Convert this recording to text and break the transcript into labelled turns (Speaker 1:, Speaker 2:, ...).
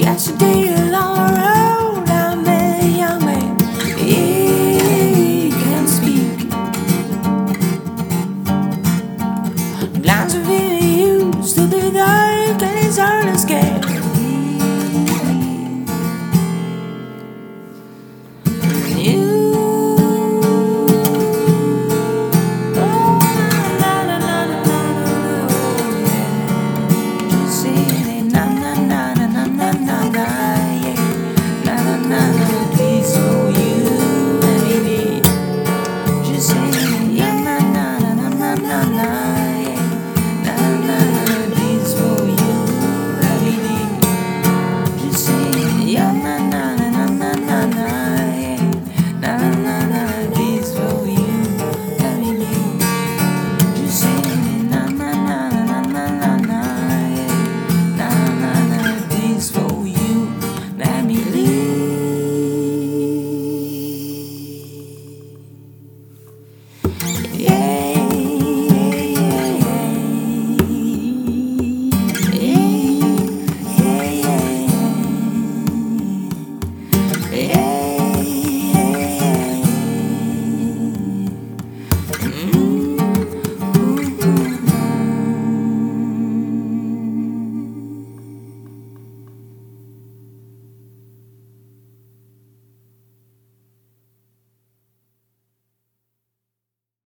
Speaker 1: yesterday alone.